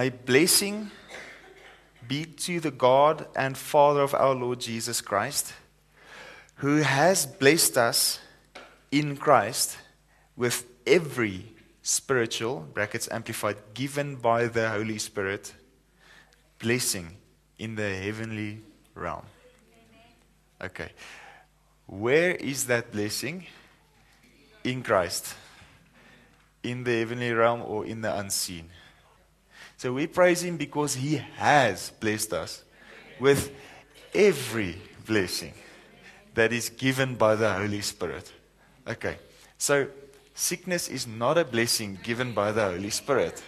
May blessing be to the God and Father of our Lord Jesus Christ, who has blessed us in Christ with every spiritual, brackets amplified, given by the Holy Spirit, blessing in the heavenly realm. Okay. Where is that blessing? In Christ. In the heavenly realm or in the unseen. So we praise Him because He has blessed us with every blessing that is given by the Holy Spirit. Okay. So sickness is not a blessing given by the Holy Spirit.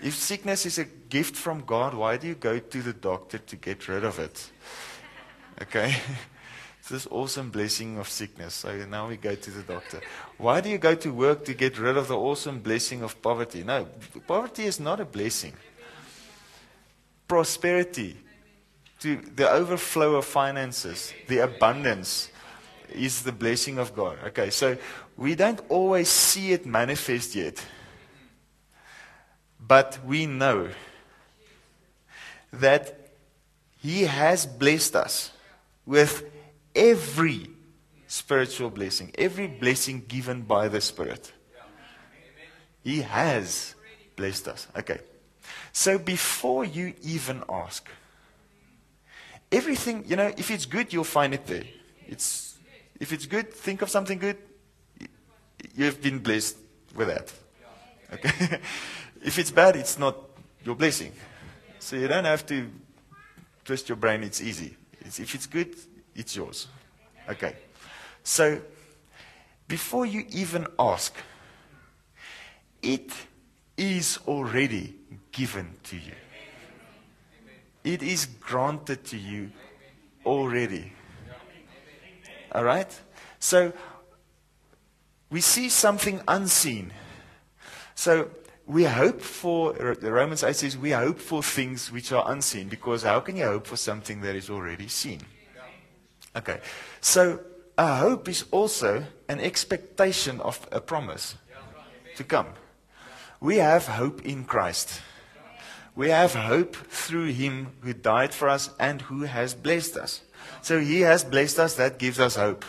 If sickness is a gift from God, why do you go to the doctor to get rid of it? Okay? This awesome blessing of sickness. So now we go to the doctor. Why do you go to work to get rid of the awesome blessing of poverty? No, poverty is not a blessing. Prosperity, to the overflow of finances, the abundance, is the blessing of God. Okay, so we don't always see it manifest yet. But we know that He has blessed us with every spiritual blessing, every blessing given by the Spirit. He has blessed us. Okay. So before you even ask, everything, you know, if it's good, you'll find it there. It's, if it's good, think of something good, you've been blessed with that. Okay? if it's bad, it's not your blessing. So you don't have to twist your brain, it's easy. It's, if it's good, it's yours. Okay. So, before you even ask, it is already given to you. It is granted to you already. All right? So, we see something unseen. So, we hope for, the Romans 8 says, we hope for things which are unseen because how can you hope for something that is already seen? Okay. So a hope is also an expectation of a promise to come. We have hope in Christ. We have hope through Him who died for us and who has blessed us. So He has blessed us, that gives us hope.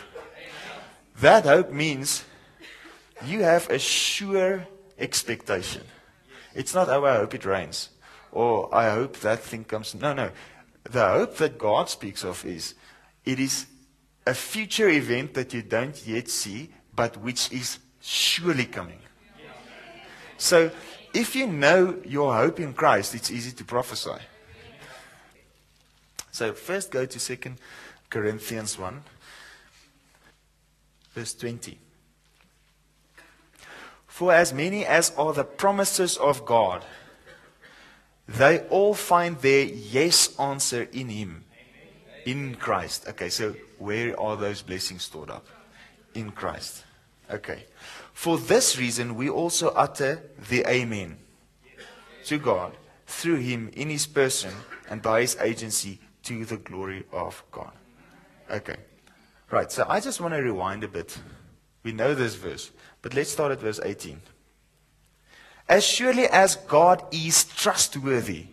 That hope means you have a sure expectation. It's not, oh, I hope it rains. Or I hope that thing comes. No, no. The hope that God speaks of is it is a future event that you don't yet see, but which is surely coming. So, if you know your hope in Christ, it's easy to prophesy. So, first go to 2 Corinthians 1, verse 20. For as many as are the promises of God, they all find their yes answer in Him in Christ. Okay, so where are those blessings stored up? In Christ. Okay. For this reason, we also utter the Amen to God through Him in His person and by His agency to the glory of God. Okay. Right, so I just want to rewind a bit. We know this verse, but let's start at verse 18. As surely as God is trustworthy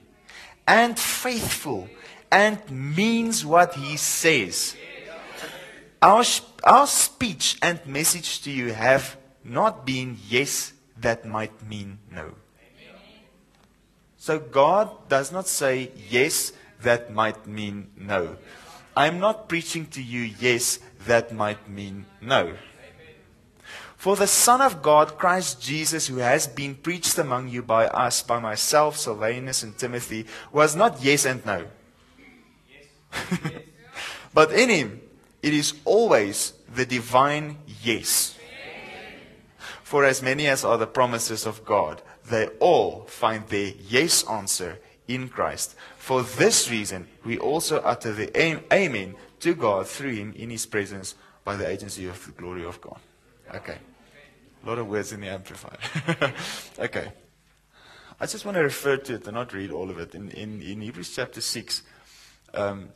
and faithful and means what he says. Our, our speech and message to you have not been yes that might mean no. So God does not say yes that might mean no. I'm not preaching to you yes that might mean no. For the Son of God, Christ Jesus, who has been preached among you by us, by myself, Silvanus, and Timothy, was not yes and no. but in Him, it is always the divine yes. For as many as are the promises of God, they all find their yes answer in Christ. For this reason, we also utter the Amen to God through Him in His presence by the agency of the glory of God. Okay. A lot of words in the Amplified. okay. I just want to refer to it and not read all of it. In, in, in Hebrews chapter 6, um,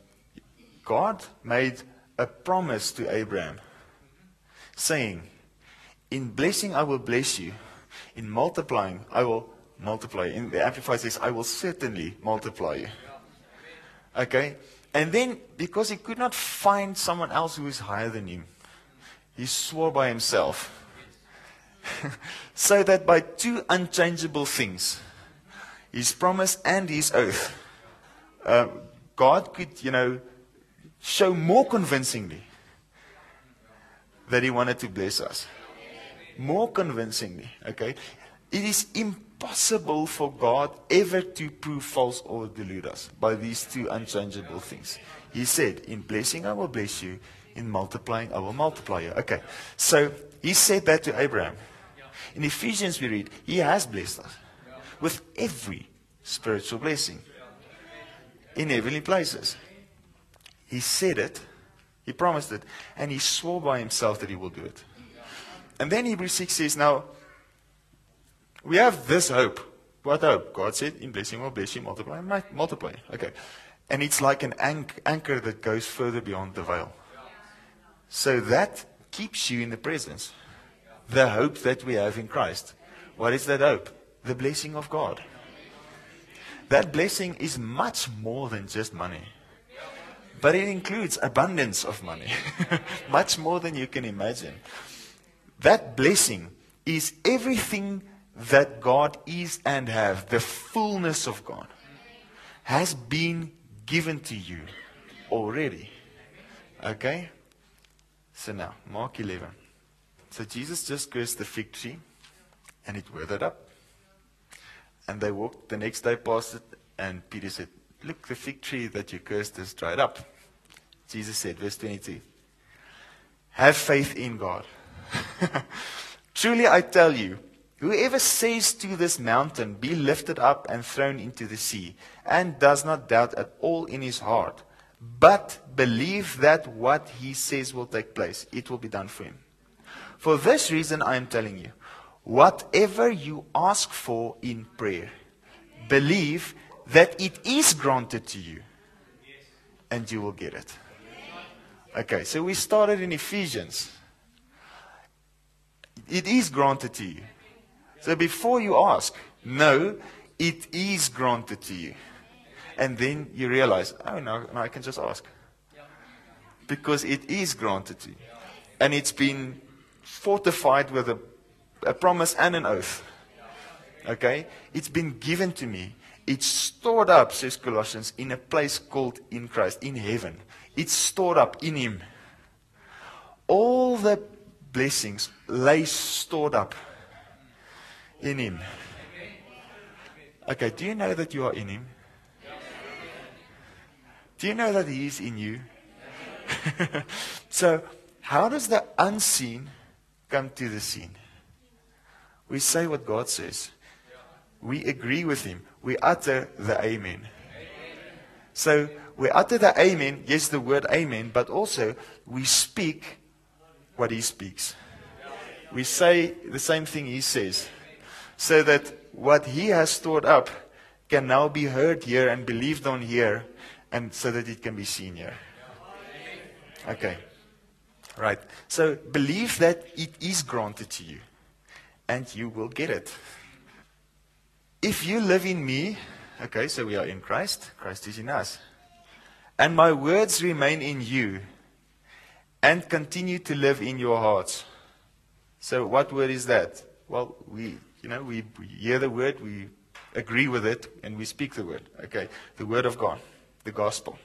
God made a promise to Abraham, saying, In blessing I will bless you, in multiplying I will multiply. In the Amplified says, I will certainly multiply you. Okay? And then, because he could not find someone else who is higher than him, he swore by himself. so that by two unchangeable things, his promise and his oath, uh, God could, you know, show more convincingly that he wanted to bless us. More convincingly, okay? It is impossible for God ever to prove false or delude us by these two unchangeable things. He said, In blessing I will bless you, in multiplying I will multiply you. Okay, so he said that to Abraham. In Ephesians, we read, He has blessed us with every spiritual blessing in heavenly places. He said it, He promised it, and He swore by Himself that He will do it. And then Hebrews 6 says, Now, we have this hope. What hope? God said, In blessing will bless you, multiply, multiply. Okay. And it's like an anchor that goes further beyond the veil. So that keeps you in the presence. The hope that we have in Christ. What is that hope? The blessing of God. That blessing is much more than just money. But it includes abundance of money. much more than you can imagine. That blessing is everything that God is and have, the fullness of God, has been given to you already. Okay? So now, Mark 11. So Jesus just cursed the fig tree, and it withered up. And they walked the next day past it, and Peter said, Look, the fig tree that you cursed has dried up. Jesus said, verse 22, Have faith in God. Truly I tell you, whoever says to this mountain, Be lifted up and thrown into the sea, and does not doubt at all in his heart, but believe that what he says will take place, it will be done for him. For this reason I am telling you, whatever you ask for in prayer, believe that it is granted to you, and you will get it. Okay, so we started in Ephesians. It is granted to you. So before you ask, no, it is granted to you. And then you realize, oh, no, no I can just ask. Because it is granted to you. And it's been fortified with a, a promise and an oath. Okay? It's been given to me. It's stored up, says Colossians, in a place called in Christ, in heaven. It's stored up in Him. All the blessings lay stored up in Him. Okay, do you know that you are in Him? Do you know that He is in you? so, how does the unseen come to the scene? We say what God says. We agree with Him. We utter the Amen. So, we utter the Amen, yes, the word Amen, but also we speak what He speaks. We say the same thing He says. So that what He has stored up can now be heard here and believed on here and so that it can be seen here. Okay. Right. So believe that it is granted to you and you will get it. If you live in me, okay, so we are in Christ, Christ is in us, and my words remain in you and continue to live in your hearts. So what word is that? Well, we, you know, we hear the word, we agree with it, and we speak the word. Okay, the word of God the gospel.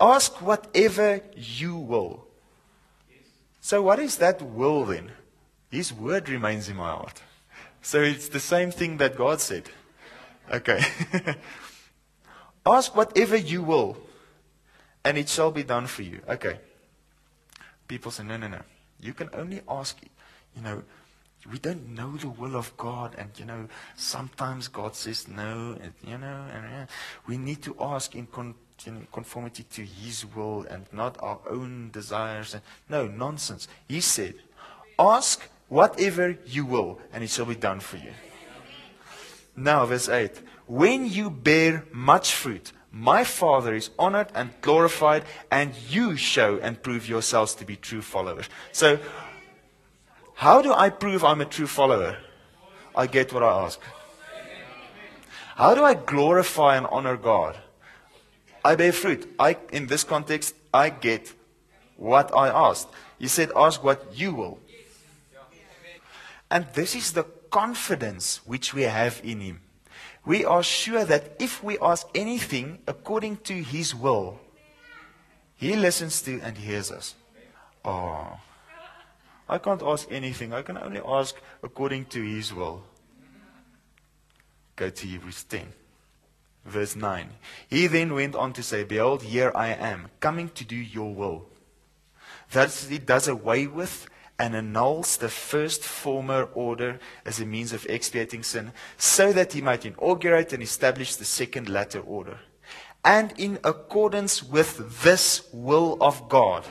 Ask whatever you will. So, what is that will then? His word remains in my heart. So, it's the same thing that God said. Okay. Ask whatever you will, and it shall be done for you. Okay. People say, no, no, no. You can only ask, you know, we don't know the will of God, and you know, sometimes God says no, and you know, and we need to ask in, con- in, conformity to His will and not our own desires. And, no, nonsense. He said, Ask whatever you will, and it shall be done for you. Now, verse 8 When you bear much fruit, my Father is honored and glorified, and you show and prove yourselves to be true followers. So, how do I prove I'm a true follower? I get what I ask. How do I glorify and honor God? I bear fruit. I, in this context, I get what I asked. He said, ask what you will. And this is the confidence which we have in Him. We are sure that if we ask anything according to His will, He listens to and hears us. Oh, I can't ask anything. I can only ask according to His will. Go to Hebrews 10, verse 9. He then went on to say, Behold, here I am, coming to do your will. Thus he does away with and annuls the first former order as a means of expiating sin, so that he might inaugurate and establish the second latter order. And in accordance with this will of God,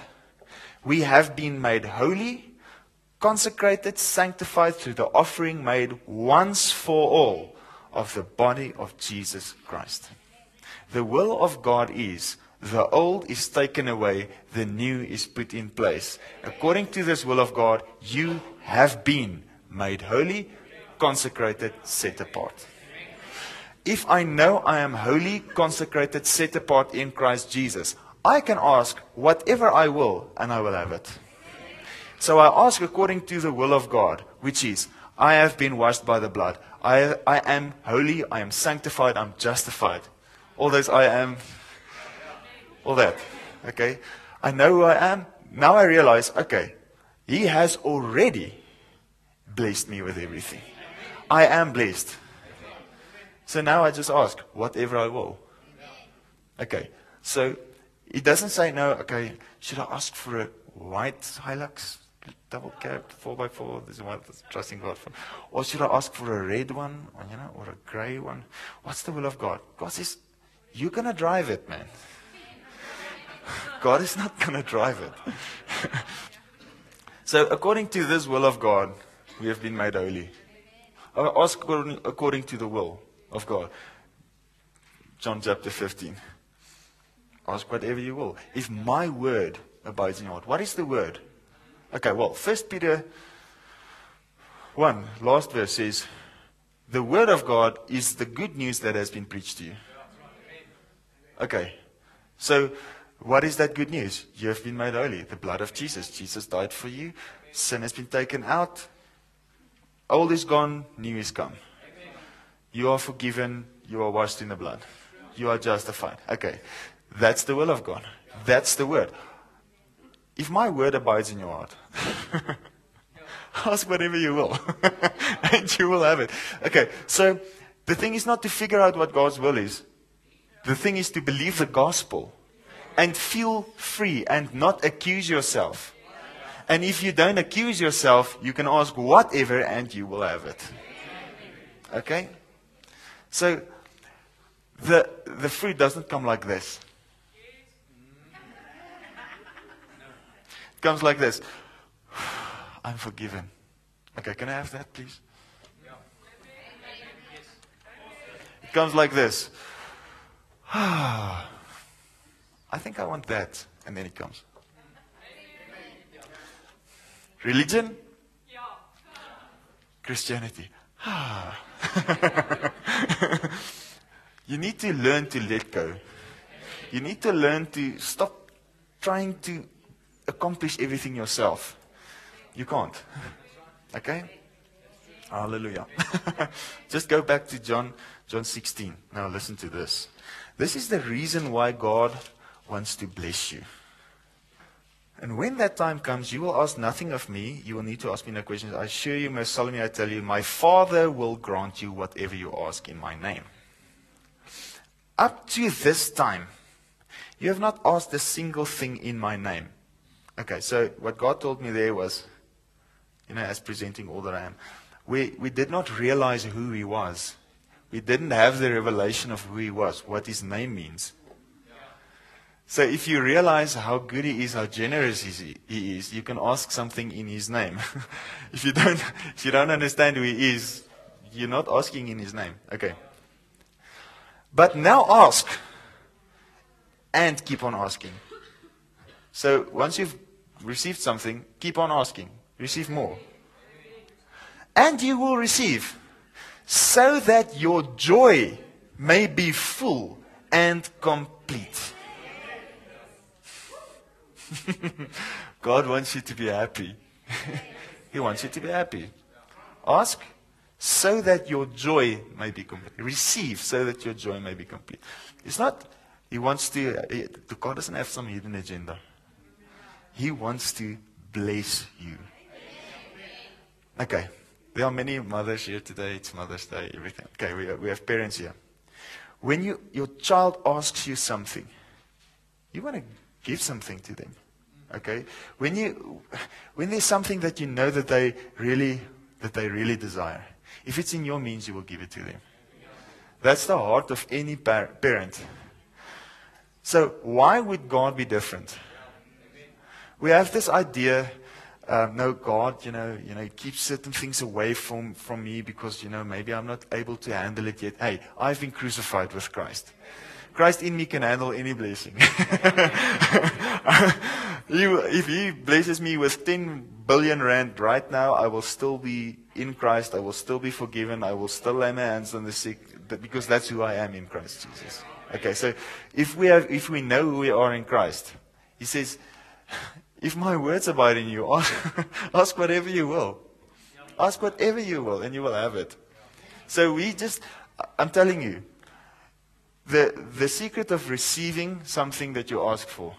we have been made holy, consecrated, sanctified through the offering made once for all of the body of Jesus Christ. The will of God is the old is taken away, the new is put in place. According to this will of God, you have been made holy, consecrated, set apart. If I know I am holy, consecrated, set apart in Christ Jesus, I can ask whatever I will, and I will have it. So I ask according to the will of God, which is, I have been washed by the blood. I, I am holy, I am sanctified, I'm justified. All those I am all that. Okay? I know who I am. Now I realize, okay, He has already blessed me with everything. I am blessed. So now I just ask, whatever I will. Okay, so He doesn't say, no, okay, should I ask for a white Hilux? Double cab, 4x4, this is what I'm trusting God for. Or should I ask for a red one, or, you know, or a gray one? What's the will of God? God says, you're to drive it, man. God is not going to drive it. so, according to this will of God, we have been made holy. I ask according, according to the will of God. John chapter 15. Ask whatever you will. If my word abides in your heart. What is the word? Okay, well, First Peter 1, last verse says, The word of God is the good news that has been preached to you. Okay, so what is that good news? You have been made holy. The blood of Jesus. Jesus died for you. Sin has been taken out. Old is gone, new is come. You are forgiven. You are washed in the blood. You are justified. Okay. That's the will of God. That's the word. If my word abides in your heart, ask whatever you will, and you will have it. Okay, so the thing is not to figure out what God's will is. The thing is to believe the gospel and feel free and not accuse yourself. And if you don't accuse yourself, you can ask whatever and you will have it. Okay? So, the, the fruit doesn't come like this. It comes like this. I'm forgiven. Okay, can I have that, please? It comes like this. Ah. I think I want that. And then it comes. Religion? Christianity. Ah. you need to learn to let go. You need to learn to stop trying to accomplish everything yourself. You can't. Okay? Hallelujah. Just go back to John John 16. Now listen to this. This is the reason why God wants to bless you. And when that time comes, you will ask nothing of me. You will need to ask me no questions. I assure you, most solemnly, I tell you, my Father will grant you whatever you ask in my name. Up to this time, you have not asked a single thing in my name. Okay, so what God told me there was, you know, as presenting all that I am, we, we did not realize who He was. We didn't have the revelation of who He was, what His name means. So if you realize how good he is, how generous he is, you can ask something in his name. if you don't, if you don't understand who he is, you're not asking in his name. Okay. But now ask. And keep on asking. So once you've received something, keep on asking. Receive more. And you will receive. so that your joy may be full and complete. God wants you to be happy. he wants you to be happy. Ask so that your joy may be complete. Receive so that your joy may be complete. It's not, He wants to, uh, God doesn't have some hidden agenda. He wants to bless you. Okay. There are many mothers here today. It's Mother's Day, everything. Okay, we, we have parents here. When you, your child asks you something, you want to give something to them. Okay? When, you, when there's something that you know that they really, that they really desire, if it's in your means, you will give it to them. That's the heart of any par- parent. So, why would God be different? We have this idea um, no, God, you know, you know, keep certain things away from, from me because, you know, maybe I'm not able to handle it yet. Hey, I've been crucified with Christ. Christ in me can handle any blessing. if He blesses me with 10 billion rand right now, I will still be in Christ. I will still be forgiven. I will still lay my hands on the sick because that's who I am in Christ Jesus. Okay, so if we, have, if we know who we are in Christ, He says, if my words abide in you, ask, ask whatever you will. Ask whatever you will, and you will have it. So we just, I'm telling you, the, the secret of receiving something that you ask for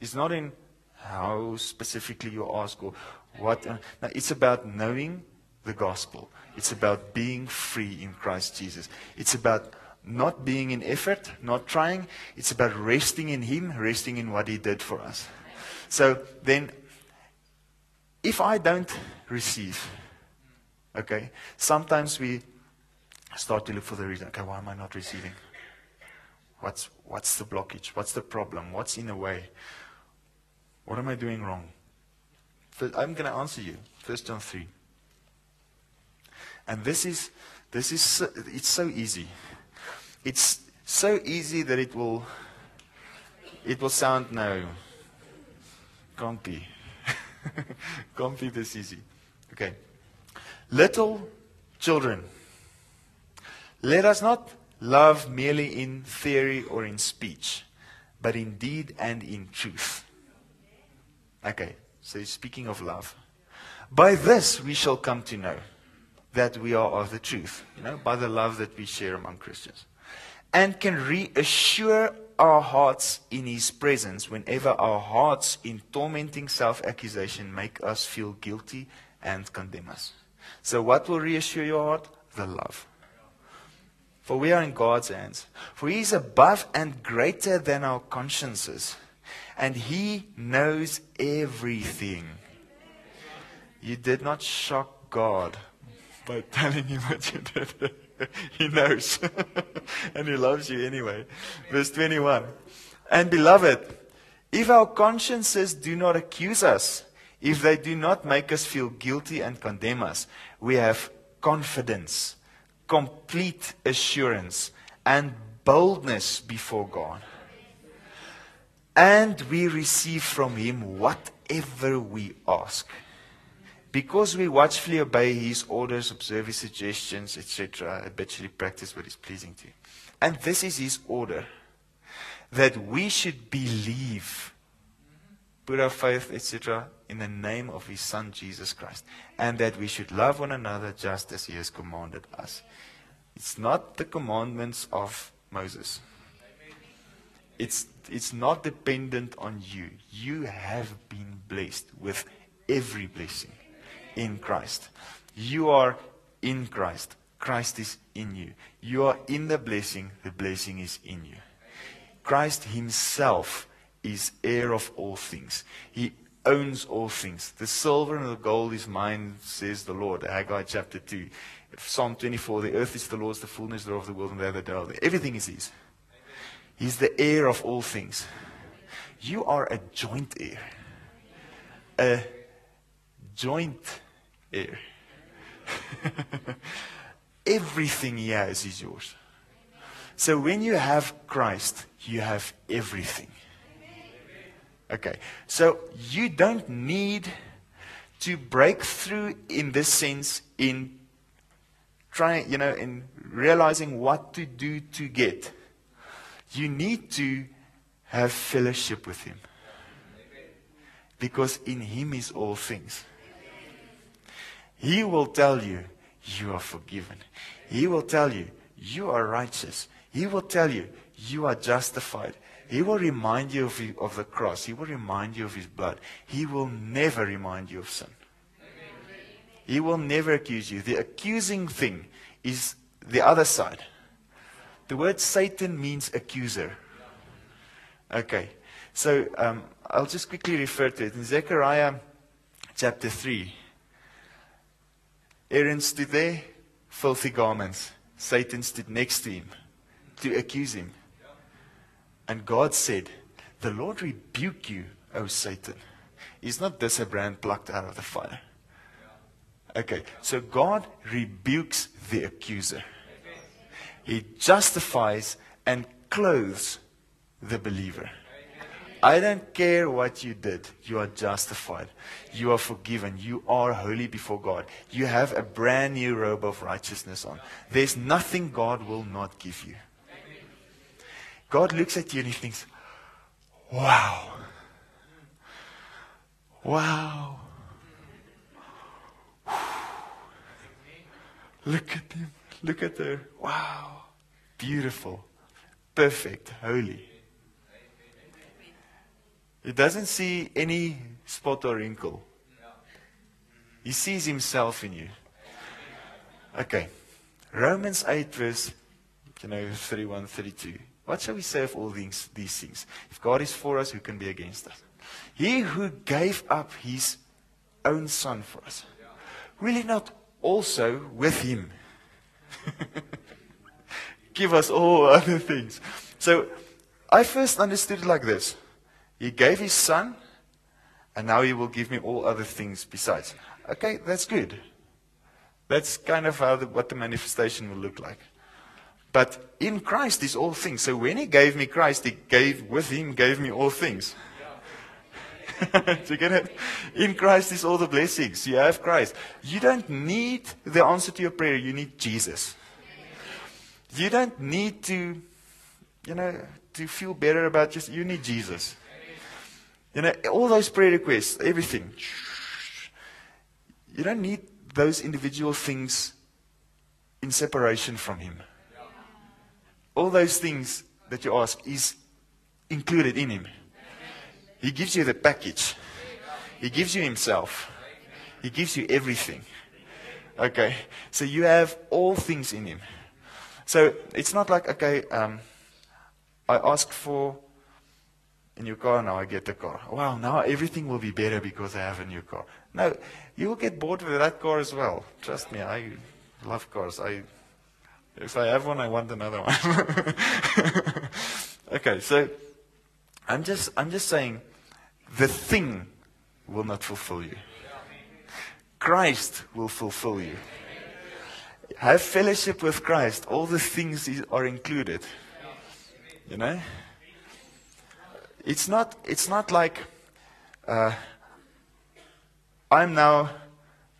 is not in how specifically you ask or what. Uh, no, it's about knowing the gospel. It's about being free in Christ Jesus. It's about not being in effort, not trying. It's about resting in Him, resting in what He did for us. So then, if I don't receive, okay, sometimes we start to look for the reason. Okay, why am I not receiving? What's, what's the blockage? What's the problem? What's in the way? What am I doing wrong? I'm going to answer you. First John 3. And this is, this is, so, it's so easy. It's so easy that it will, it will sound no. Can't be. Can't be this easy. Okay. Little children, let us not love merely in theory or in speech, but in deed and in truth. Okay, so speaking of love. By this we shall come to know that we are of the truth, you know, by the love that we share among Christians. And can reassure our hearts in His presence whenever our hearts, in tormenting self accusation, make us feel guilty and condemn us. So, what will reassure your heart? The love. For we are in God's hands. For He is above and greater than our consciences. And He knows everything. You did not shock God by telling Him what you did. he knows. and he loves you anyway. Verse 21. And beloved, if our consciences do not accuse us, if they do not make us feel guilty and condemn us, we have confidence, complete assurance, and boldness before God. And we receive from Him whatever we ask because we watchfully obey his orders, observe his suggestions, etc., habitually practice what is pleasing to him. And this is his order that we should believe, put our faith, etc., in the name of his son Jesus Christ, and that we should love one another just as he has commanded us. It's not the commandments of Moses. It's, it's not dependent on you. You have been blessed with every blessing in Christ. You are in Christ. Christ is in you. You are in the blessing. The blessing is in you. Christ Himself is heir of all things. He owns all things. The silver and the gold is mine, says the Lord. Haggai chapter 2. Psalm 24. The earth is the Lord's, the fullness thereof the world, and they that dwell there. Everything is His. He's the heir of all things. You are a joint heir. A joint heir. everything he has is yours. So when you have Christ, you have everything. Okay, so you don't need to break through in this sense in trying, you know, in realizing what to do to get, you need to have fellowship with Him. Because in Him is all things. He will tell you, you are forgiven. He will tell you, you are righteous. He will tell you, you are justified. He will remind you of, of the cross. He will remind you of His blood. He will never remind you of sin. He will never accuse you. The accusing thing is the other side. The word Satan means accuser. Okay. So um, I'll just quickly refer to it. In Zechariah chapter 3, Aaron stood there, filthy garments. Satan stood next to him to accuse him. And God said, The Lord rebuke you, O Satan. Is not this a brand plucked out of the fire? Okay, so God rebukes the accuser. He justifies and clothes the believer. I don't care what you did. You are justified. You are forgiven. You are holy before God. You have a brand new robe of righteousness on. There's nothing God will not give you. God looks at you and he thinks, wow. Wow. Look at him. Look at her. Wow. Beautiful. Perfect. Holy. He doesn't see any spot or wrinkle. He sees himself in you. Okay. Romans 8 verse, you know, 31, 32. What shall we say of all these, these things? If God is for us, who can be against us? He who gave up his own son for us, will he not also with him give us all other things? So I first understood it like this He gave his son, and now he will give me all other things besides. Okay, that's good. That's kind of how the, what the manifestation will look like. But in Christ is all things. So when he gave me Christ, he gave with him gave me all things. Do you get it? In Christ is all the blessings. You have Christ. You don't need the answer to your prayer. You need Jesus. You don't need to, you know, to feel better about just, you need Jesus. You know, all those prayer requests, everything. You don't need those individual things in separation from Him all those things that you ask is included in Him. He gives you the package. He gives you Himself. He gives you everything. Okay? So you have all things in Him. So it's not like, okay, um, I asked for a new car, now I get the car. Wow, now everything will be better because I have a new car. No, you will get bored with that car as well. Trust me, I love cars. I if I have one, I want another one. okay, so I'm just I'm just saying the thing will not fulfill you. Christ will fulfill you. Have fellowship with Christ. All the things are included. You know? It's not it's not like uh, I'm now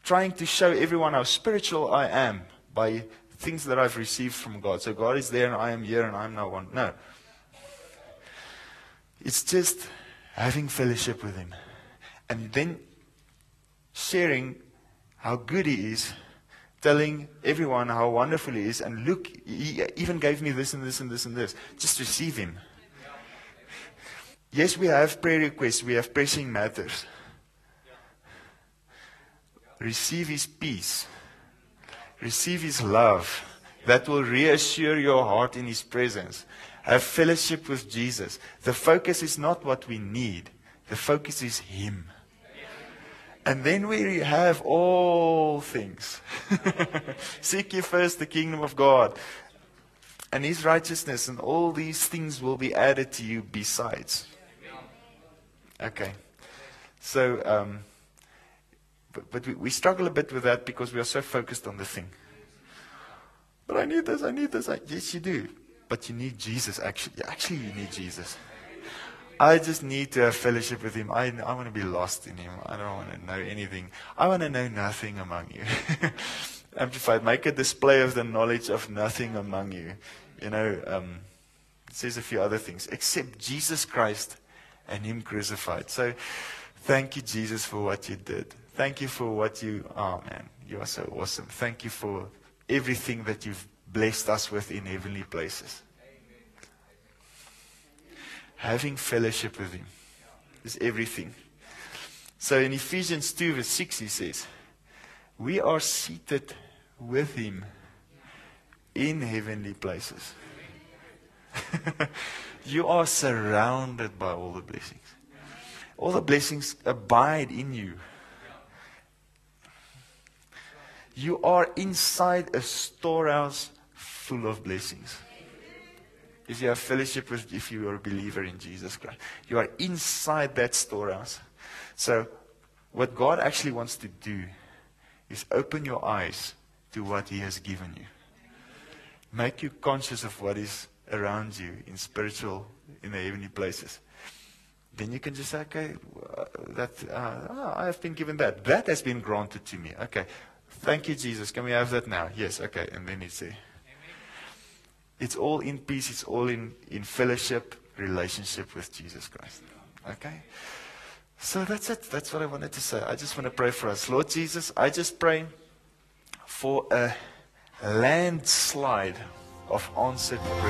trying to show everyone how spiritual I am by things that I've received from God. So God is there and I am here and I'm now one. No. It's just having fellowship with Him. And then sharing how good He is, telling everyone how wonderful He is, and look, He even gave me this and this and this and this. Just receive Him. Yes, we have prayer requests, we have pressing matters. Receive His peace. Receive His love that will reassure your heart in His presence. Have fellowship with Jesus. The focus is not what we need, the focus is Him. And then we have all things. Seek ye first the kingdom of God and His righteousness, and all these things will be added to you besides. Okay. So, um, but, but we, we struggle a bit with that because we are so focused on the thing. But I need this, I need this. I, yes, you do. But you need Jesus, actually. Actually, you need Jesus. I just need to have fellowship with Him. I, I want to be lost in Him. I don't want to know anything. I want to know nothing among you. Amplified, make a display of the knowledge of nothing among you. You know, um, it says a few other things, except Jesus Christ and Him crucified. So, thank you, Jesus, for what you did. Thank you for what you are, man. You are so awesome. Thank you for everything that you've blessed us with in heavenly places. Having fellowship with Him is everything. So in Ephesians 2, verse 6, he says, We are seated with Him in heavenly places. you are surrounded by all the blessings. All the blessings abide in you. You are inside a storehouse full of blessings. If you have fellowship with, if you are a believer in Jesus Christ, you are inside that storehouse. So, what God actually wants to do is open your eyes to what He has given you. Make you conscious of what is around you in spiritual, in the heavenly places. Then you can just say, okay, that uh, oh, I have been given that. That has been granted to me. Okay, thank you, Jesus. Can we have that now? Yes. Okay, and then you say, it's all in peace. It's all in in fellowship, relationship with Jesus Christ. Okay. So that's it. That's what I wanted to say. I just want to pray for us. Lord Jesus, I just pray for a landslide of answered prayer.